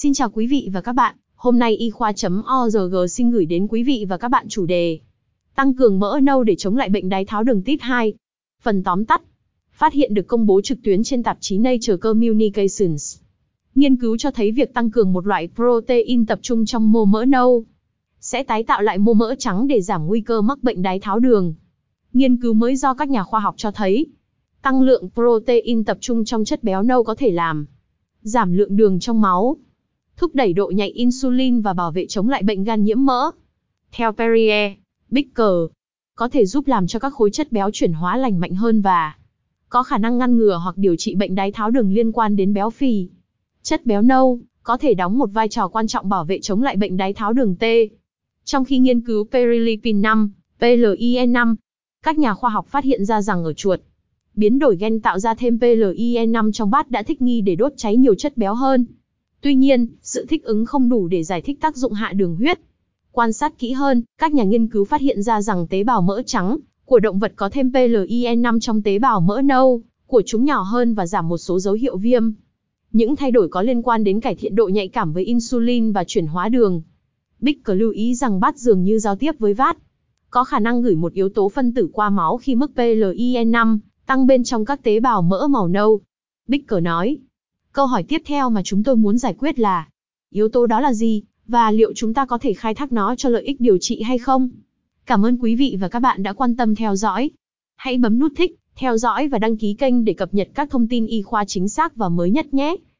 Xin chào quý vị và các bạn, hôm nay y khoa.org xin gửi đến quý vị và các bạn chủ đề Tăng cường mỡ nâu để chống lại bệnh đái tháo đường type 2. Phần tóm tắt Phát hiện được công bố trực tuyến trên tạp chí Nature Communications. Nghiên cứu cho thấy việc tăng cường một loại protein tập trung trong mô mỡ nâu sẽ tái tạo lại mô mỡ trắng để giảm nguy cơ mắc bệnh đái tháo đường. Nghiên cứu mới do các nhà khoa học cho thấy, tăng lượng protein tập trung trong chất béo nâu có thể làm giảm lượng đường trong máu, thúc đẩy độ nhạy insulin và bảo vệ chống lại bệnh gan nhiễm mỡ. Theo Perrier, Bicker, có thể giúp làm cho các khối chất béo chuyển hóa lành mạnh hơn và có khả năng ngăn ngừa hoặc điều trị bệnh đái tháo đường liên quan đến béo phì. Chất béo nâu có thể đóng một vai trò quan trọng bảo vệ chống lại bệnh đái tháo đường T. Trong khi nghiên cứu Perilipin 5, (PLIN5), các nhà khoa học phát hiện ra rằng ở chuột, biến đổi gen tạo ra thêm PLIN5 trong bát đã thích nghi để đốt cháy nhiều chất béo hơn. Tuy nhiên, sự thích ứng không đủ để giải thích tác dụng hạ đường huyết. Quan sát kỹ hơn, các nhà nghiên cứu phát hiện ra rằng tế bào mỡ trắng của động vật có thêm PLEN5 trong tế bào mỡ nâu của chúng nhỏ hơn và giảm một số dấu hiệu viêm. Những thay đổi có liên quan đến cải thiện độ nhạy cảm với insulin và chuyển hóa đường. Bicker lưu ý rằng bát dường như giao tiếp với vát. Có khả năng gửi một yếu tố phân tử qua máu khi mức PLEN5 tăng bên trong các tế bào mỡ màu nâu. Bicker nói, câu hỏi tiếp theo mà chúng tôi muốn giải quyết là, yếu tố đó là gì, và liệu chúng ta có thể khai thác nó cho lợi ích điều trị hay không? Cảm ơn quý vị và các bạn đã quan tâm theo dõi. Hãy bấm nút thích, theo dõi và đăng ký kênh để cập nhật các thông tin y khoa chính xác và mới nhất nhé.